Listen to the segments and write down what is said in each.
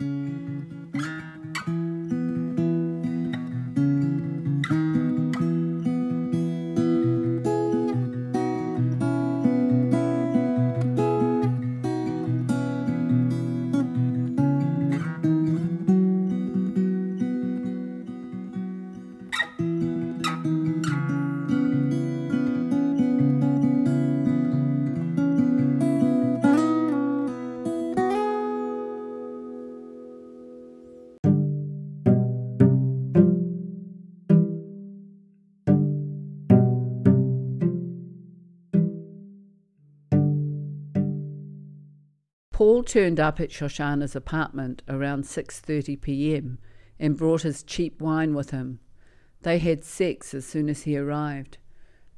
Música Paul turned up at Shoshana's apartment around 6:30 p.m. and brought his cheap wine with him. They had sex as soon as he arrived.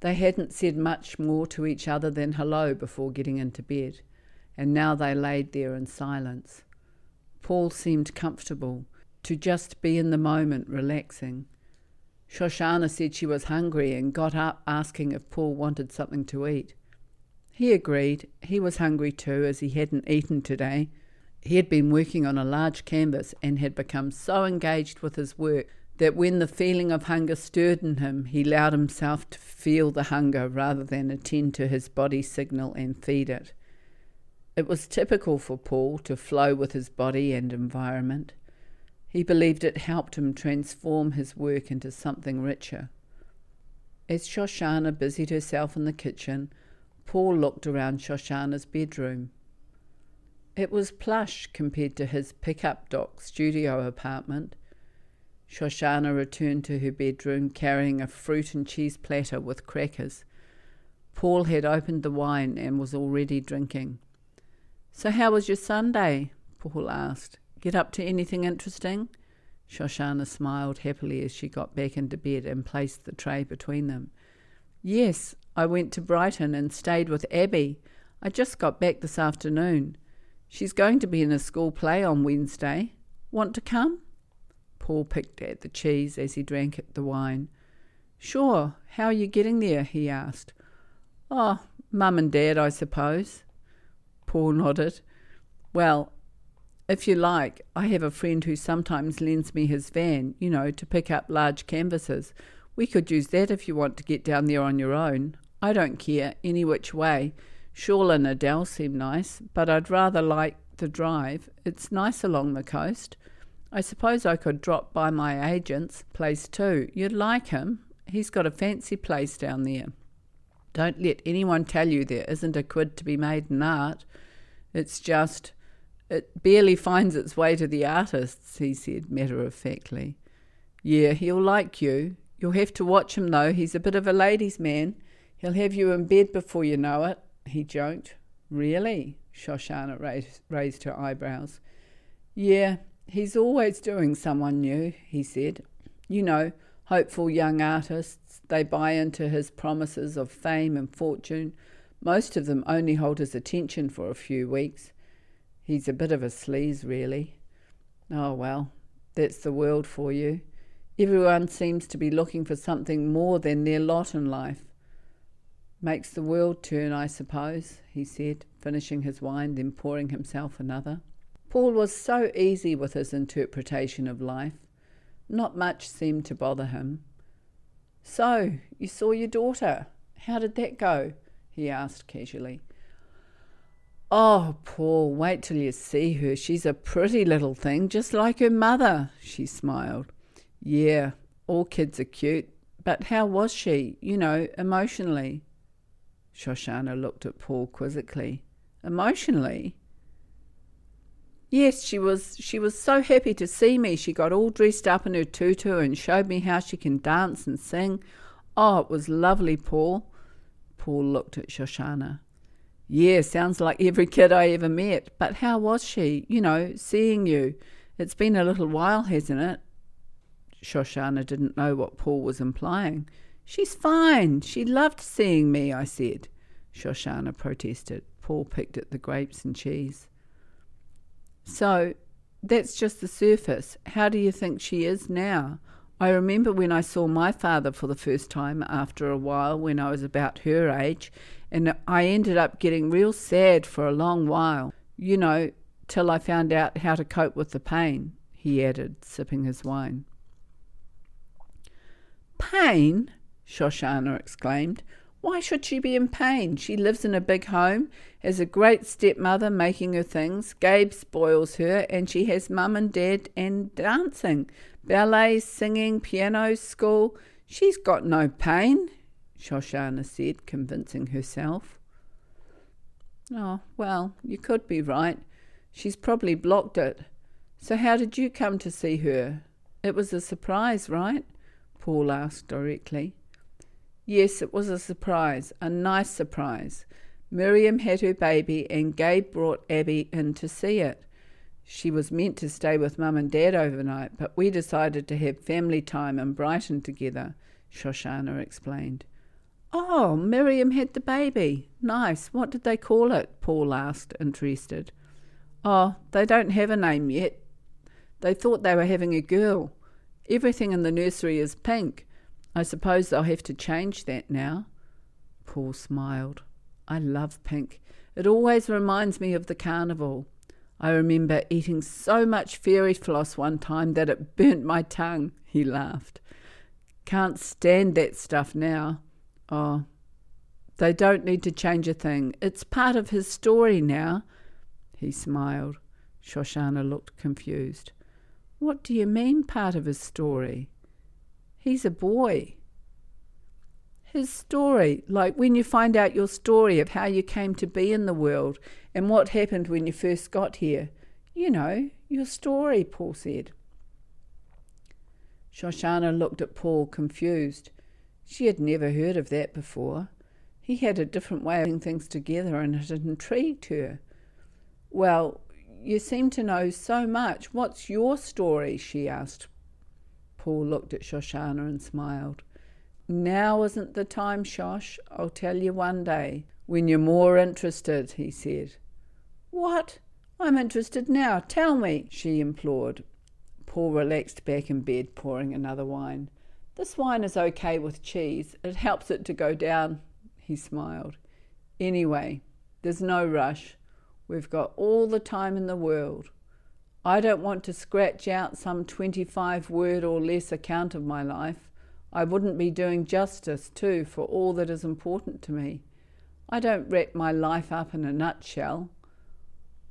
They hadn't said much more to each other than hello before getting into bed, and now they laid there in silence. Paul seemed comfortable, to just be in the moment, relaxing. Shoshana said she was hungry and got up asking if Paul wanted something to eat. He agreed. He was hungry too, as he hadn't eaten today. He had been working on a large canvas and had become so engaged with his work that when the feeling of hunger stirred in him, he allowed himself to feel the hunger rather than attend to his body signal and feed it. It was typical for Paul to flow with his body and environment. He believed it helped him transform his work into something richer. As Shoshana busied herself in the kitchen, Paul looked around Shoshana's bedroom. It was plush compared to his pickup dock studio apartment. Shoshana returned to her bedroom carrying a fruit and cheese platter with crackers. Paul had opened the wine and was already drinking. So, how was your Sunday? Paul asked. Get up to anything interesting? Shoshana smiled happily as she got back into bed and placed the tray between them. Yes, I went to Brighton and stayed with Abby. I just got back this afternoon. She's going to be in a school play on Wednesday. Want to come? Paul picked at the cheese as he drank at the wine. Sure. How are you getting there? he asked. Oh, Mum and Dad, I suppose. Paul nodded. Well, if you like, I have a friend who sometimes lends me his van, you know, to pick up large canvases. We could use that if you want to get down there on your own. I don't care any which way. Shaul and Adele seem nice, but I'd rather like the drive. It's nice along the coast. I suppose I could drop by my agent's place too. You'd like him. He's got a fancy place down there. Don't let anyone tell you there isn't a quid to be made in art. It's just, it barely finds its way to the artists, he said matter of factly. Yeah, he'll like you. You'll have to watch him, though. He's a bit of a ladies' man. He'll have you in bed before you know it, he joked. Really? Shoshana raised, raised her eyebrows. Yeah, he's always doing someone new, he said. You know, hopeful young artists, they buy into his promises of fame and fortune. Most of them only hold his attention for a few weeks. He's a bit of a sleaze, really. Oh, well, that's the world for you. Everyone seems to be looking for something more than their lot in life. Makes the world turn, I suppose, he said, finishing his wine, then pouring himself another. Paul was so easy with his interpretation of life. Not much seemed to bother him. So, you saw your daughter. How did that go? he asked casually. Oh, Paul, wait till you see her. She's a pretty little thing, just like her mother, she smiled. Yeah, all kids are cute, but how was she, you know, emotionally? Shoshana looked at Paul quizzically. Emotionally? Yes, she was she was so happy to see me. She got all dressed up in her tutu and showed me how she can dance and sing. Oh, it was lovely, Paul. Paul looked at Shoshana. Yeah, sounds like every kid I ever met. But how was she? You know, seeing you. It's been a little while, hasn't it? Shoshana didn't know what Paul was implying. She's fine. She loved seeing me, I said. Shoshana protested. Paul picked at the grapes and cheese. So, that's just the surface. How do you think she is now? I remember when I saw my father for the first time after a while when I was about her age, and I ended up getting real sad for a long while. You know, till I found out how to cope with the pain, he added, sipping his wine. Pain? Shoshana exclaimed. Why should she be in pain? She lives in a big home, has a great stepmother making her things, Gabe spoils her, and she has mum and dad and dancing, ballet, singing, piano, school. She's got no pain, Shoshana said, convincing herself. Oh, well, you could be right. She's probably blocked it. So, how did you come to see her? It was a surprise, right? Paul asked directly. Yes, it was a surprise, a nice surprise. Miriam had her baby, and Gabe brought Abby in to see it. She was meant to stay with Mum and Dad overnight, but we decided to have family time in Brighton together, Shoshana explained. Oh, Miriam had the baby. Nice. What did they call it? Paul asked, interested. Oh, they don't have a name yet. They thought they were having a girl. Everything in the nursery is pink. I suppose they'll have to change that now. Paul smiled. I love pink. It always reminds me of the carnival. I remember eating so much fairy floss one time that it burnt my tongue, he laughed. Can't stand that stuff now. Oh, they don't need to change a thing. It's part of his story now. He smiled. Shoshana looked confused. What do you mean, part of his story? He's a boy. His story, like when you find out your story of how you came to be in the world and what happened when you first got here. You know, your story, Paul said. Shoshana looked at Paul, confused. She had never heard of that before. He had a different way of putting things together, and it intrigued her. Well, you seem to know so much. What's your story? she asked. Paul looked at Shoshana and smiled. Now isn't the time, Shosh. I'll tell you one day. When you're more interested, he said. What? I'm interested now. Tell me, she implored. Paul relaxed back in bed, pouring another wine. This wine is okay with cheese. It helps it to go down, he smiled. Anyway, there's no rush. We've got all the time in the world. I don't want to scratch out some 25 word or less account of my life. I wouldn't be doing justice, too, for all that is important to me. I don't wrap my life up in a nutshell.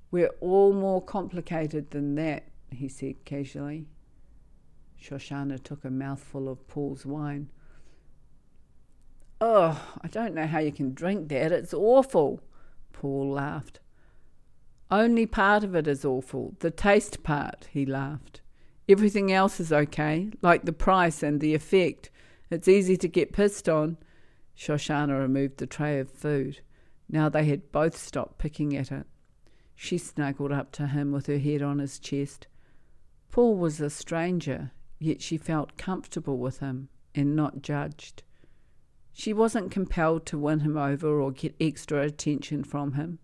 We're all more complicated than that, he said casually. Shoshana took a mouthful of Paul's wine. Oh, I don't know how you can drink that. It's awful, Paul laughed. Only part of it is awful, the taste part, he laughed. Everything else is okay, like the price and the effect. It's easy to get pissed on. Shoshana removed the tray of food. Now they had both stopped picking at it. She snuggled up to him with her head on his chest. Paul was a stranger, yet she felt comfortable with him and not judged. She wasn't compelled to win him over or get extra attention from him.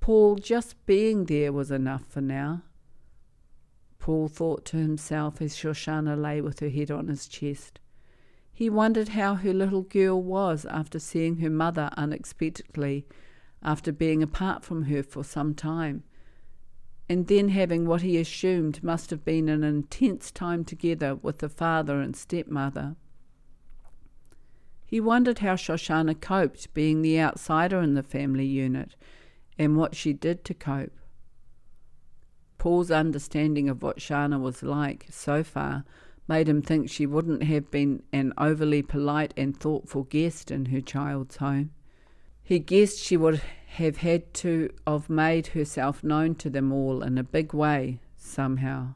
Paul just being there was enough for now. Paul thought to himself as Shoshana lay with her head on his chest. He wondered how her little girl was after seeing her mother unexpectedly, after being apart from her for some time, and then having what he assumed must have been an intense time together with the father and stepmother. He wondered how Shoshana coped being the outsider in the family unit and what she did to cope. Paul's understanding of what Shana was like so far made him think she wouldn't have been an overly polite and thoughtful guest in her child's home. He guessed she would have had to have made herself known to them all in a big way, somehow.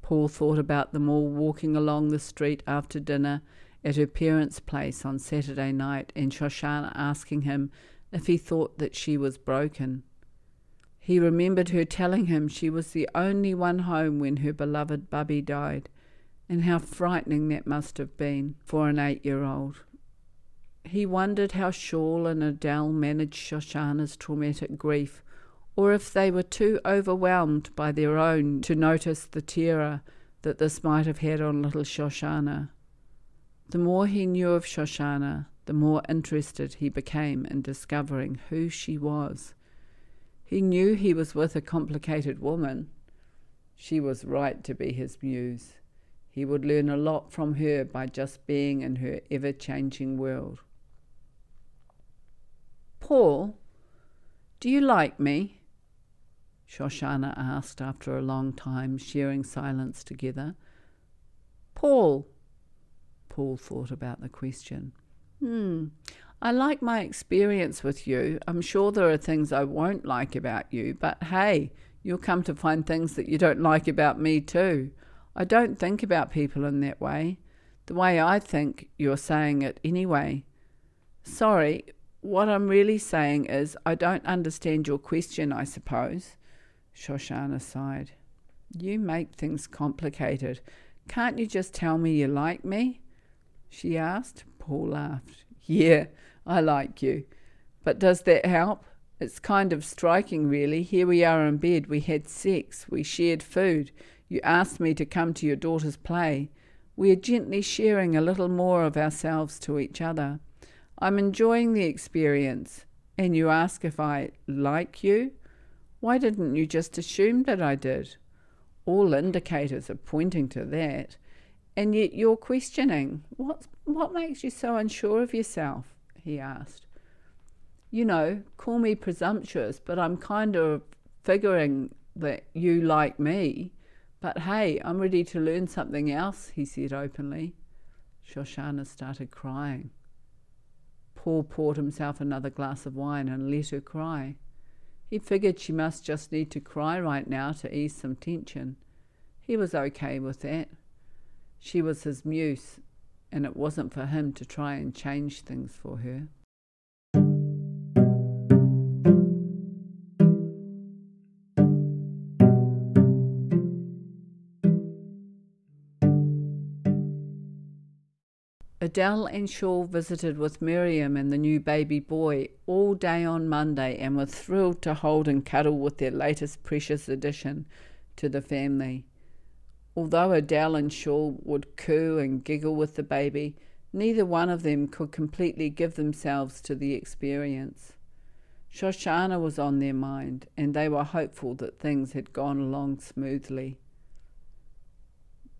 Paul thought about them all walking along the street after dinner at her parents' place on Saturday night and Shoshana asking him if he thought that she was broken. He remembered her telling him she was the only one home when her beloved Bubby died, and how frightening that must have been for an eight year old. He wondered how Shaul and Adele managed Shoshana's traumatic grief, or if they were too overwhelmed by their own to notice the terror that this might have had on little Shoshana. The more he knew of Shoshana, the more interested he became in discovering who she was. He knew he was with a complicated woman. She was right to be his muse. He would learn a lot from her by just being in her ever changing world. Paul, do you like me? Shoshana asked after a long time, sharing silence together. Paul. Paul thought about the question. Hmm. I like my experience with you. I'm sure there are things I won't like about you, but hey, you'll come to find things that you don't like about me too. I don't think about people in that way. The way I think, you're saying it anyway. Sorry, what I'm really saying is I don't understand your question, I suppose. Shoshana sighed. You make things complicated. Can't you just tell me you like me? She asked. Paul laughed. Yeah, I like you. But does that help? It's kind of striking, really. Here we are in bed. We had sex. We shared food. You asked me to come to your daughter's play. We are gently sharing a little more of ourselves to each other. I'm enjoying the experience. And you ask if I like you? Why didn't you just assume that I did? All indicators are pointing to that. And yet you're questioning. What, what makes you so unsure of yourself? he asked. You know, call me presumptuous, but I'm kind of figuring that you like me. But hey, I'm ready to learn something else, he said openly. Shoshana started crying. Paul poured himself another glass of wine and let her cry. He figured she must just need to cry right now to ease some tension. He was okay with that. She was his muse, and it wasn't for him to try and change things for her. Adele and Shaul visited with Miriam and the new baby boy all day on Monday and were thrilled to hold and cuddle with their latest precious addition to the family. Although Adele and Shaul would coo and giggle with the baby, neither one of them could completely give themselves to the experience. Shoshana was on their mind, and they were hopeful that things had gone along smoothly.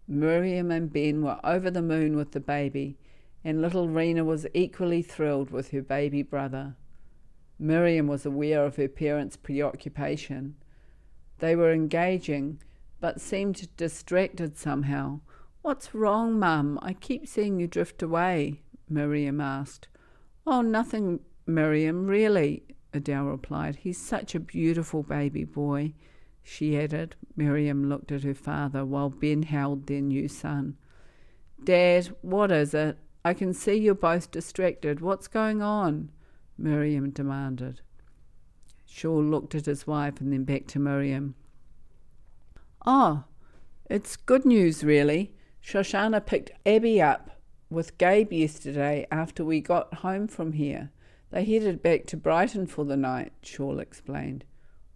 Miriam and Ben were over the moon with the baby, and little Rena was equally thrilled with her baby brother. Miriam was aware of her parents' preoccupation. They were engaging, but seemed distracted somehow. What's wrong, Mum? I keep seeing you drift away, Miriam asked. Oh, nothing, Miriam, really, Adele replied. He's such a beautiful baby boy, she added. Miriam looked at her father while Ben held their new son. Dad, what is it? I can see you're both distracted. What's going on? Miriam demanded. Shaul looked at his wife and then back to Miriam. Oh, it's good news, really. Shoshana picked Abby up with Gabe yesterday after we got home from here. They headed back to Brighton for the night, Shaul explained.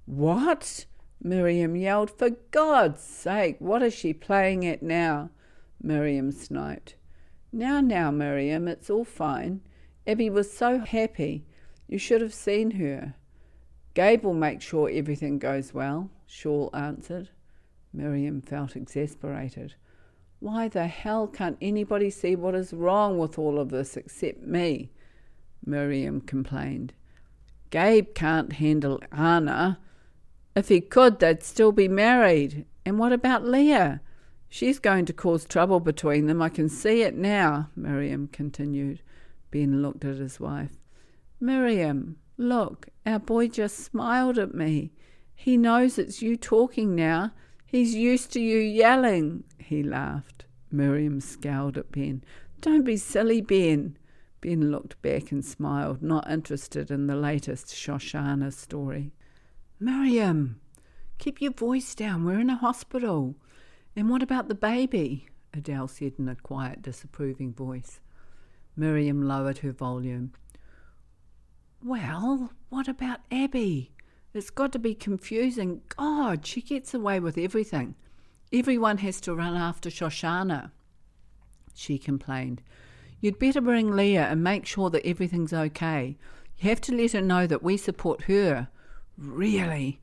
What? Miriam yelled. For God's sake, what is she playing at now? Miriam sniped. Now, now, Miriam, it's all fine. Abby was so happy. You should have seen her. Gabe will make sure everything goes well, Shaul answered. Miriam felt exasperated. Why the hell can't anybody see what is wrong with all of this except me? Miriam complained. Gabe can't handle Anna. If he could, they'd still be married. And what about Leah? She's going to cause trouble between them. I can see it now, Miriam continued. Ben looked at his wife. Miriam, look, our boy just smiled at me. He knows it's you talking now. He's used to you yelling. He laughed. Miriam scowled at Ben. Don't be silly, Ben. Ben looked back and smiled, not interested in the latest Shoshana story. Miriam, keep your voice down. We're in a hospital. And what about the baby? Adele said in a quiet, disapproving voice. Miriam lowered her volume. Well, what about Abby? It's got to be confusing. God, she gets away with everything. Everyone has to run after Shoshana. She complained. You'd better bring Leah and make sure that everything's okay. You have to let her know that we support her. Really?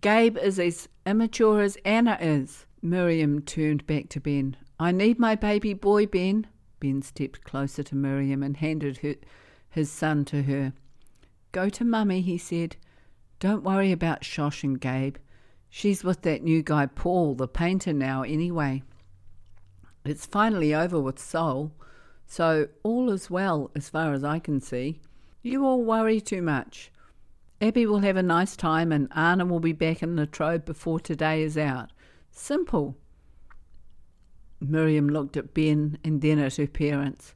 Gabe is as immature as Anna is. Miriam turned back to Ben. I need my baby boy, Ben. Ben stepped closer to Miriam and handed her, his son to her. Go to Mummy, he said. Don't worry about Shosh and Gabe. She's with that new guy Paul, the painter now, anyway. It's finally over with Soul, so all is well as far as I can see. You all worry too much. Abby will have a nice time and Anna will be back in the Latrobe before today is out. Simple. Miriam looked at Ben and then at her parents.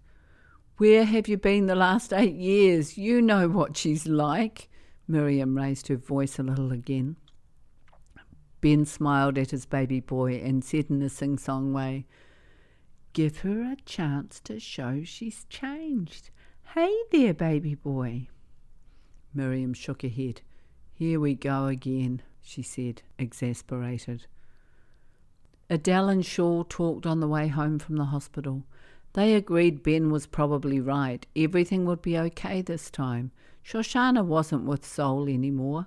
Where have you been the last eight years? You know what she's like. Miriam raised her voice a little again. Ben smiled at his baby boy and said in a sing song way, Give her a chance to show she's changed. Hey there, baby boy. Miriam shook her head. Here we go again, she said, exasperated. Adele and Shaul talked on the way home from the hospital. They agreed Ben was probably right. Everything would be okay this time. Shoshana wasn't with Soul anymore,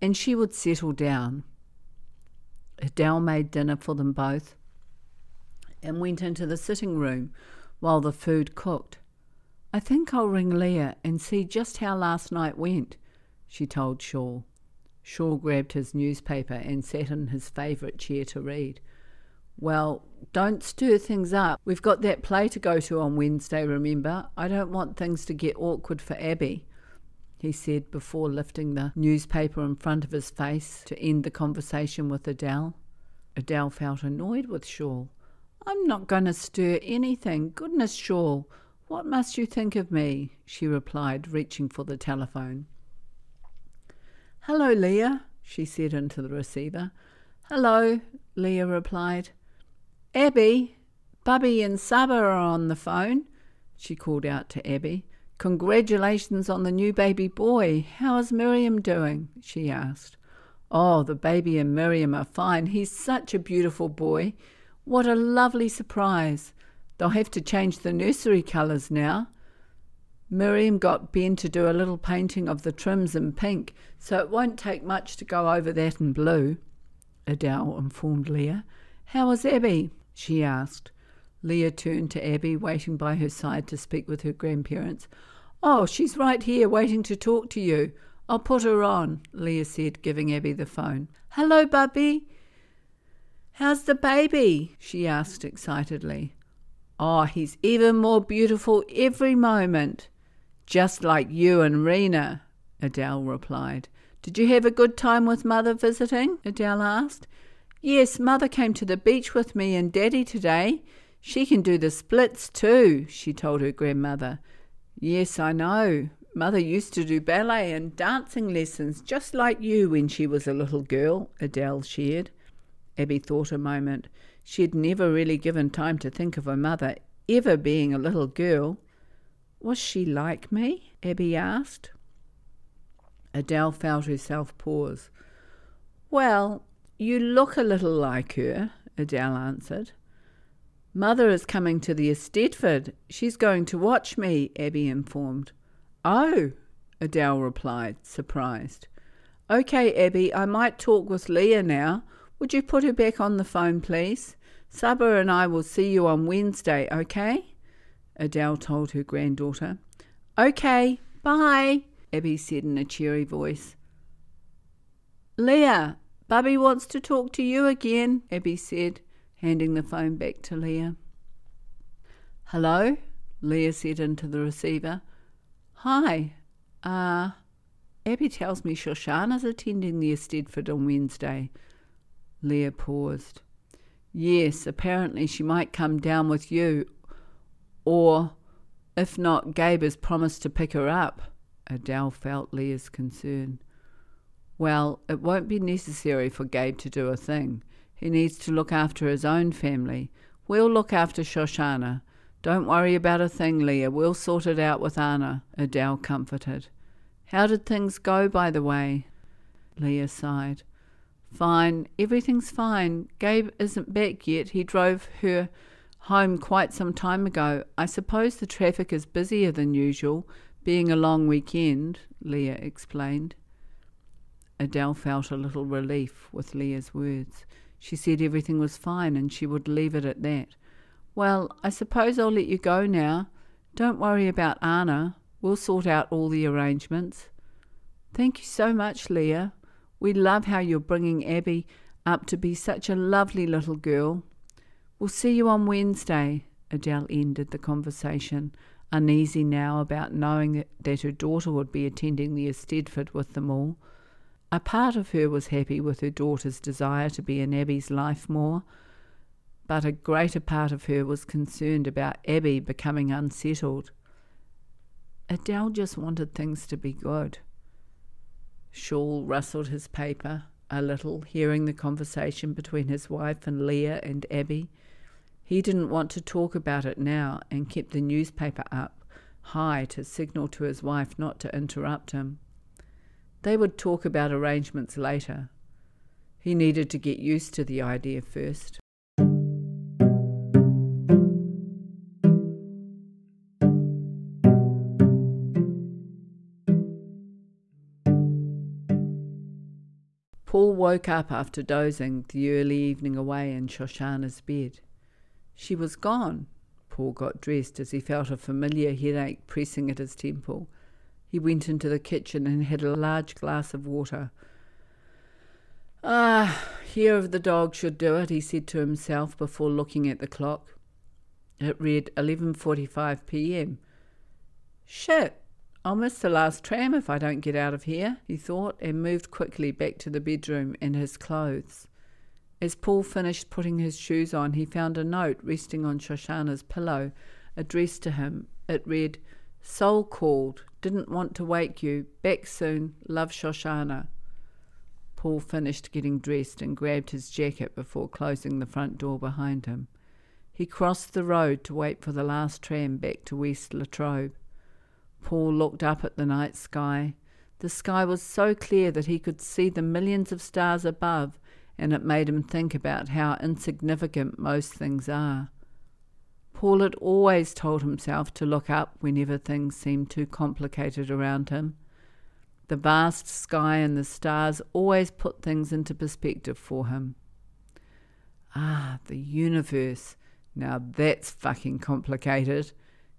and she would settle down. Adele made dinner for them both and went into the sitting room while the food cooked. I think I'll ring Leah and see just how last night went, she told Shaul. Shaul grabbed his newspaper and sat in his favourite chair to read. Well, don't stir things up. We've got that play to go to on Wednesday, remember? I don't want things to get awkward for Abby, he said before lifting the newspaper in front of his face to end the conversation with Adele. Adele felt annoyed with Shaul. I'm not going to stir anything. Goodness, Shaul, what must you think of me? she replied, reaching for the telephone. Hello, Leah, she said into the receiver. Hello, Leah replied. Abby, Bubby and Saba are on the phone, she called out to Abby. Congratulations on the new baby boy. How is Miriam doing? she asked. Oh, the baby and Miriam are fine. He's such a beautiful boy. What a lovely surprise. They'll have to change the nursery colours now. Miriam got Ben to do a little painting of the trims in pink, so it won't take much to go over that in blue, Adele informed Leah. How is Abby? She asked. Leah turned to Abby, waiting by her side to speak with her grandparents. Oh, she's right here, waiting to talk to you. I'll put her on, Leah said, giving Abby the phone. Hello, Bubby. How's the baby? she asked excitedly. Oh, he's even more beautiful every moment. Just like you and Rena, Adele replied. Did you have a good time with Mother visiting? Adele asked. Yes, Mother came to the beach with me and Daddy today. She can do the splits too, she told her grandmother. Yes, I know. Mother used to do ballet and dancing lessons just like you when she was a little girl, Adele shared. Abby thought a moment. She had never really given time to think of her mother ever being a little girl. Was she like me? Abby asked. Adele felt herself pause. Well, you look a little like her, Adele answered. Mother is coming to the Eisteddfod. She's going to watch me, Abby informed. Oh, Adele replied, surprised. Okay, Abby, I might talk with Leah now. Would you put her back on the phone, please? Saba and I will see you on Wednesday, okay? Adele told her granddaughter. Okay, bye, Abby said in a cheery voice. Leah, Bubby wants to talk to you again, Abby said, handing the phone back to Leah. Hello? Leah said into the receiver. Hi. Uh, Abby tells me Shoshana's attending the Eisteddfod on Wednesday. Leah paused. Yes, apparently she might come down with you, or if not, Gabe has promised to pick her up. Adele felt Leah's concern. Well, it won't be necessary for Gabe to do a thing. He needs to look after his own family. We'll look after Shoshana. Don't worry about a thing, Leah. We'll sort it out with Anna, Adele comforted. How did things go, by the way? Leah sighed. Fine, everything's fine. Gabe isn't back yet. He drove her home quite some time ago. I suppose the traffic is busier than usual, being a long weekend, Leah explained. Adele felt a little relief with Leah's words. She said everything was fine and she would leave it at that. Well, I suppose I'll let you go now. Don't worry about Anna. We'll sort out all the arrangements. Thank you so much, Leah. We love how you're bringing Abby up to be such a lovely little girl. We'll see you on Wednesday. Adele ended the conversation, uneasy now about knowing that her daughter would be attending the Eisteddfod with them all. A part of her was happy with her daughter's desire to be in Abby's life more, but a greater part of her was concerned about Abby becoming unsettled. Adele just wanted things to be good. Shaul rustled his paper a little, hearing the conversation between his wife and Leah and Abby. He didn't want to talk about it now and kept the newspaper up high to signal to his wife not to interrupt him. They would talk about arrangements later. He needed to get used to the idea first. Paul woke up after dozing the early evening away in Shoshana's bed. She was gone. Paul got dressed as he felt a familiar headache pressing at his temple. He went into the kitchen and had a large glass of water. Ah, hair of the dog should do it, he said to himself before looking at the clock. It read 11:45 p.m. Shit, I'll miss the last tram if I don't get out of here, he thought, and moved quickly back to the bedroom and his clothes. As Paul finished putting his shoes on, he found a note resting on Shoshana's pillow, addressed to him. It read, Soul called, didn't want to wake you, back soon, love Shoshana. Paul finished getting dressed and grabbed his jacket before closing the front door behind him. He crossed the road to wait for the last tram back to West Latrobe. Paul looked up at the night sky. The sky was so clear that he could see the millions of stars above, and it made him think about how insignificant most things are. Paul had always told himself to look up whenever things seemed too complicated around him. The vast sky and the stars always put things into perspective for him. Ah, the universe. Now that's fucking complicated.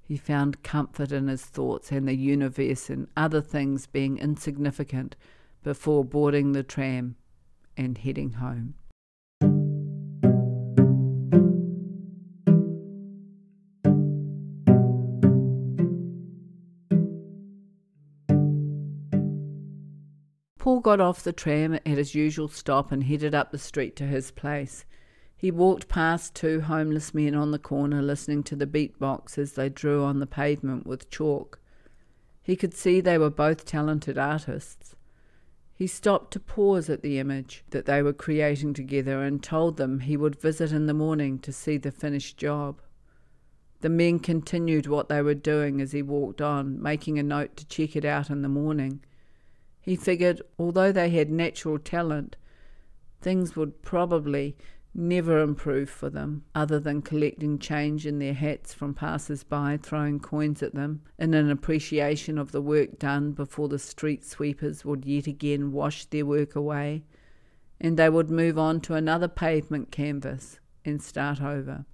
He found comfort in his thoughts and the universe and other things being insignificant before boarding the tram and heading home. Got off the tram at his usual stop and headed up the street to his place. He walked past two homeless men on the corner listening to the beatbox as they drew on the pavement with chalk. He could see they were both talented artists. He stopped to pause at the image that they were creating together and told them he would visit in the morning to see the finished job. The men continued what they were doing as he walked on, making a note to check it out in the morning. He figured, although they had natural talent, things would probably never improve for them, other than collecting change in their hats from passers by throwing coins at them, in an appreciation of the work done before the street sweepers would yet again wash their work away, and they would move on to another pavement canvas and start over.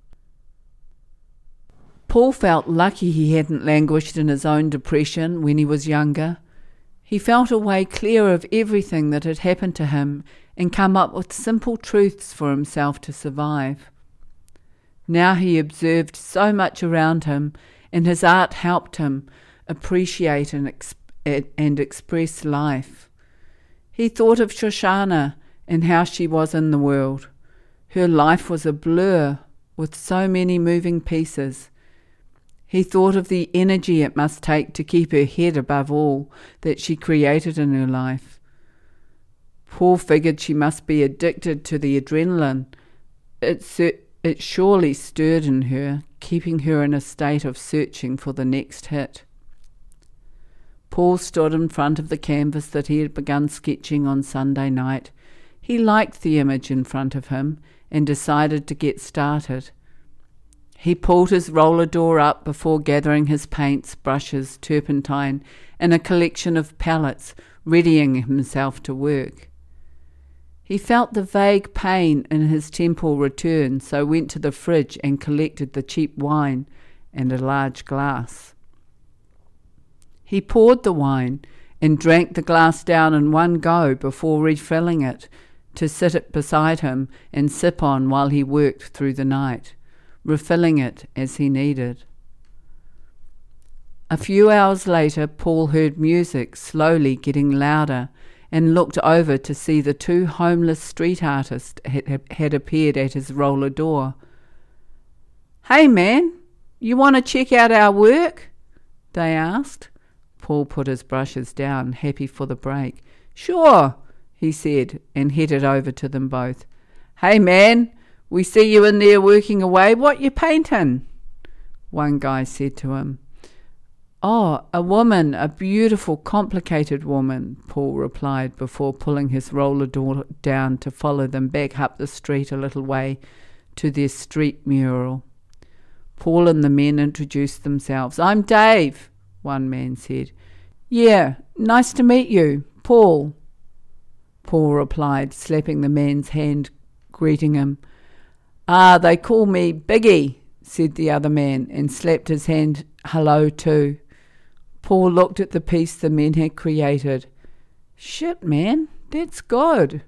Paul felt lucky he hadn't languished in his own depression when he was younger. He felt a way clear of everything that had happened to him and come up with simple truths for himself to survive. Now he observed so much around him, and his art helped him appreciate and, exp- and express life. He thought of Shoshana and how she was in the world. Her life was a blur with so many moving pieces. He thought of the energy it must take to keep her head above all that she created in her life. Paul figured she must be addicted to the adrenaline. It, it surely stirred in her, keeping her in a state of searching for the next hit. Paul stood in front of the canvas that he had begun sketching on Sunday night. He liked the image in front of him and decided to get started. He pulled his roller door up before gathering his paints, brushes, turpentine, and a collection of palettes readying himself to work. He felt the vague pain in his temple return, so went to the fridge and collected the cheap wine and a large glass. He poured the wine and drank the glass down in one go before refilling it to sit it beside him and sip on while he worked through the night, refilling it as he needed. A few hours later, Paul heard music slowly getting louder and looked over to see the two homeless street artists had, appeared at his roller door. Hey, man, you want to check out our work? They asked. Paul put his brushes down, happy for the break. Sure, he said, and headed over to them both. Hey, man, we see you in there working away. What you painting? One guy said to him. Oh, a woman, a beautiful, complicated woman, Paul replied before pulling his roller door down to follow them back up the street a little way to their street mural. Paul and the men introduced themselves. I'm Dave, one man said. Yeah, nice to meet you, Paul. Paul replied, slapping the man's hand, greeting him. Ah, they call me Biggie, said the other man, and slapped his hand hello too. Paul looked at the piece the men had created. Shit, man, that's good,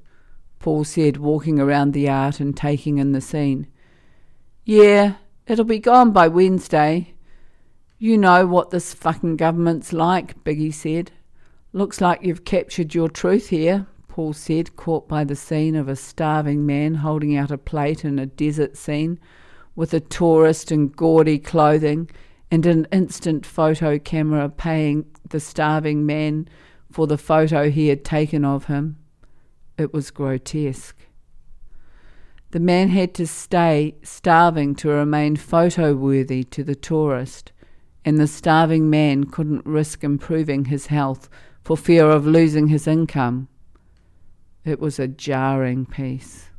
Paul said, walking around the art and taking in the scene. Yeah, it'll be gone by Wednesday. You know what this fucking government's like, Biggie said. Looks like you've captured your truth here, Paul said, caught by the scene of a starving man holding out a plate in a desert scene with a tourist in gaudy clothing and an instant photo camera paying the starving man for the photo he had taken of him. It was grotesque. The man had to stay starving to remain photo worthy to the tourist, and the starving man couldn't risk improving his health for fear of losing his income. It was a jarring piece.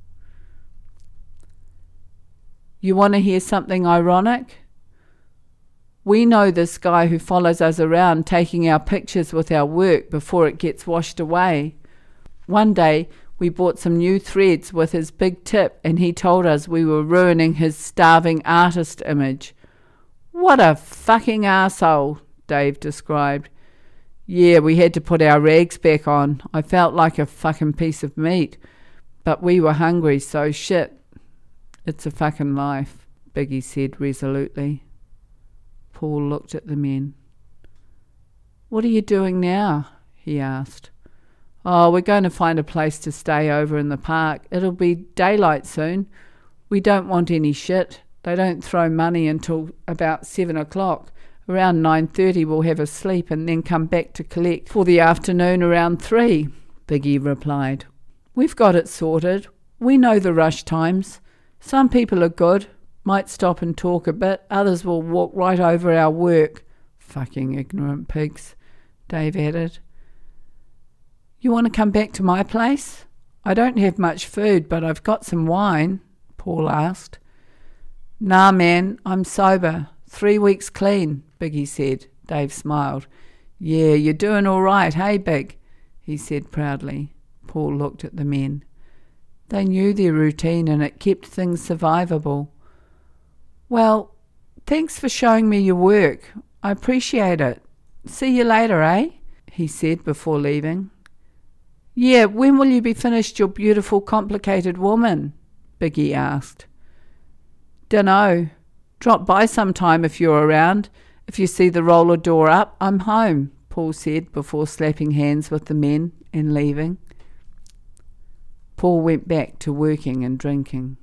You want to hear something ironic? We know this guy who follows us around taking our pictures with our work before it gets washed away. One day we bought some new threads with his big tip, and he told us we were ruining his starving artist image. What a fucking asshole, Dave described. Yeah, we had to put our rags back on. I felt like a fucking piece of meat. But we were hungry, so shit. It's a fucking life, Biggie said resolutely. Paul looked at the men. What are you doing now? he asked. Oh, we're going to find a place to stay over in the park. It'll be daylight soon. We don't want any shit. They don't throw money until about seven o'clock. Around nine thirty we'll have a sleep and then come back to collect for the afternoon around three, Biggie replied. We've got it sorted. We know the rush times. Some people are good, might stop and talk a bit. Others will walk right over our work. Fucking ignorant pigs, Dave added. You want to come back to my place? I don't have much food, but I've got some wine, Paul asked. Nah, man, I'm sober. Three weeks clean, Biggie said. Dave smiled. Yeah, you're doing all right, hey, Big? he said proudly. Paul looked at the men. They knew their routine and it kept things survivable. Well, thanks for showing me your work. I appreciate it. See you later, eh? he said before leaving. Yeah, when will you be finished your beautiful, complicated woman? Biggie asked. Dunno. Drop by sometime if you're around. If you see the roller door up, I'm home, Paul said before slapping hands with the men and leaving. Paul went back to working and drinking.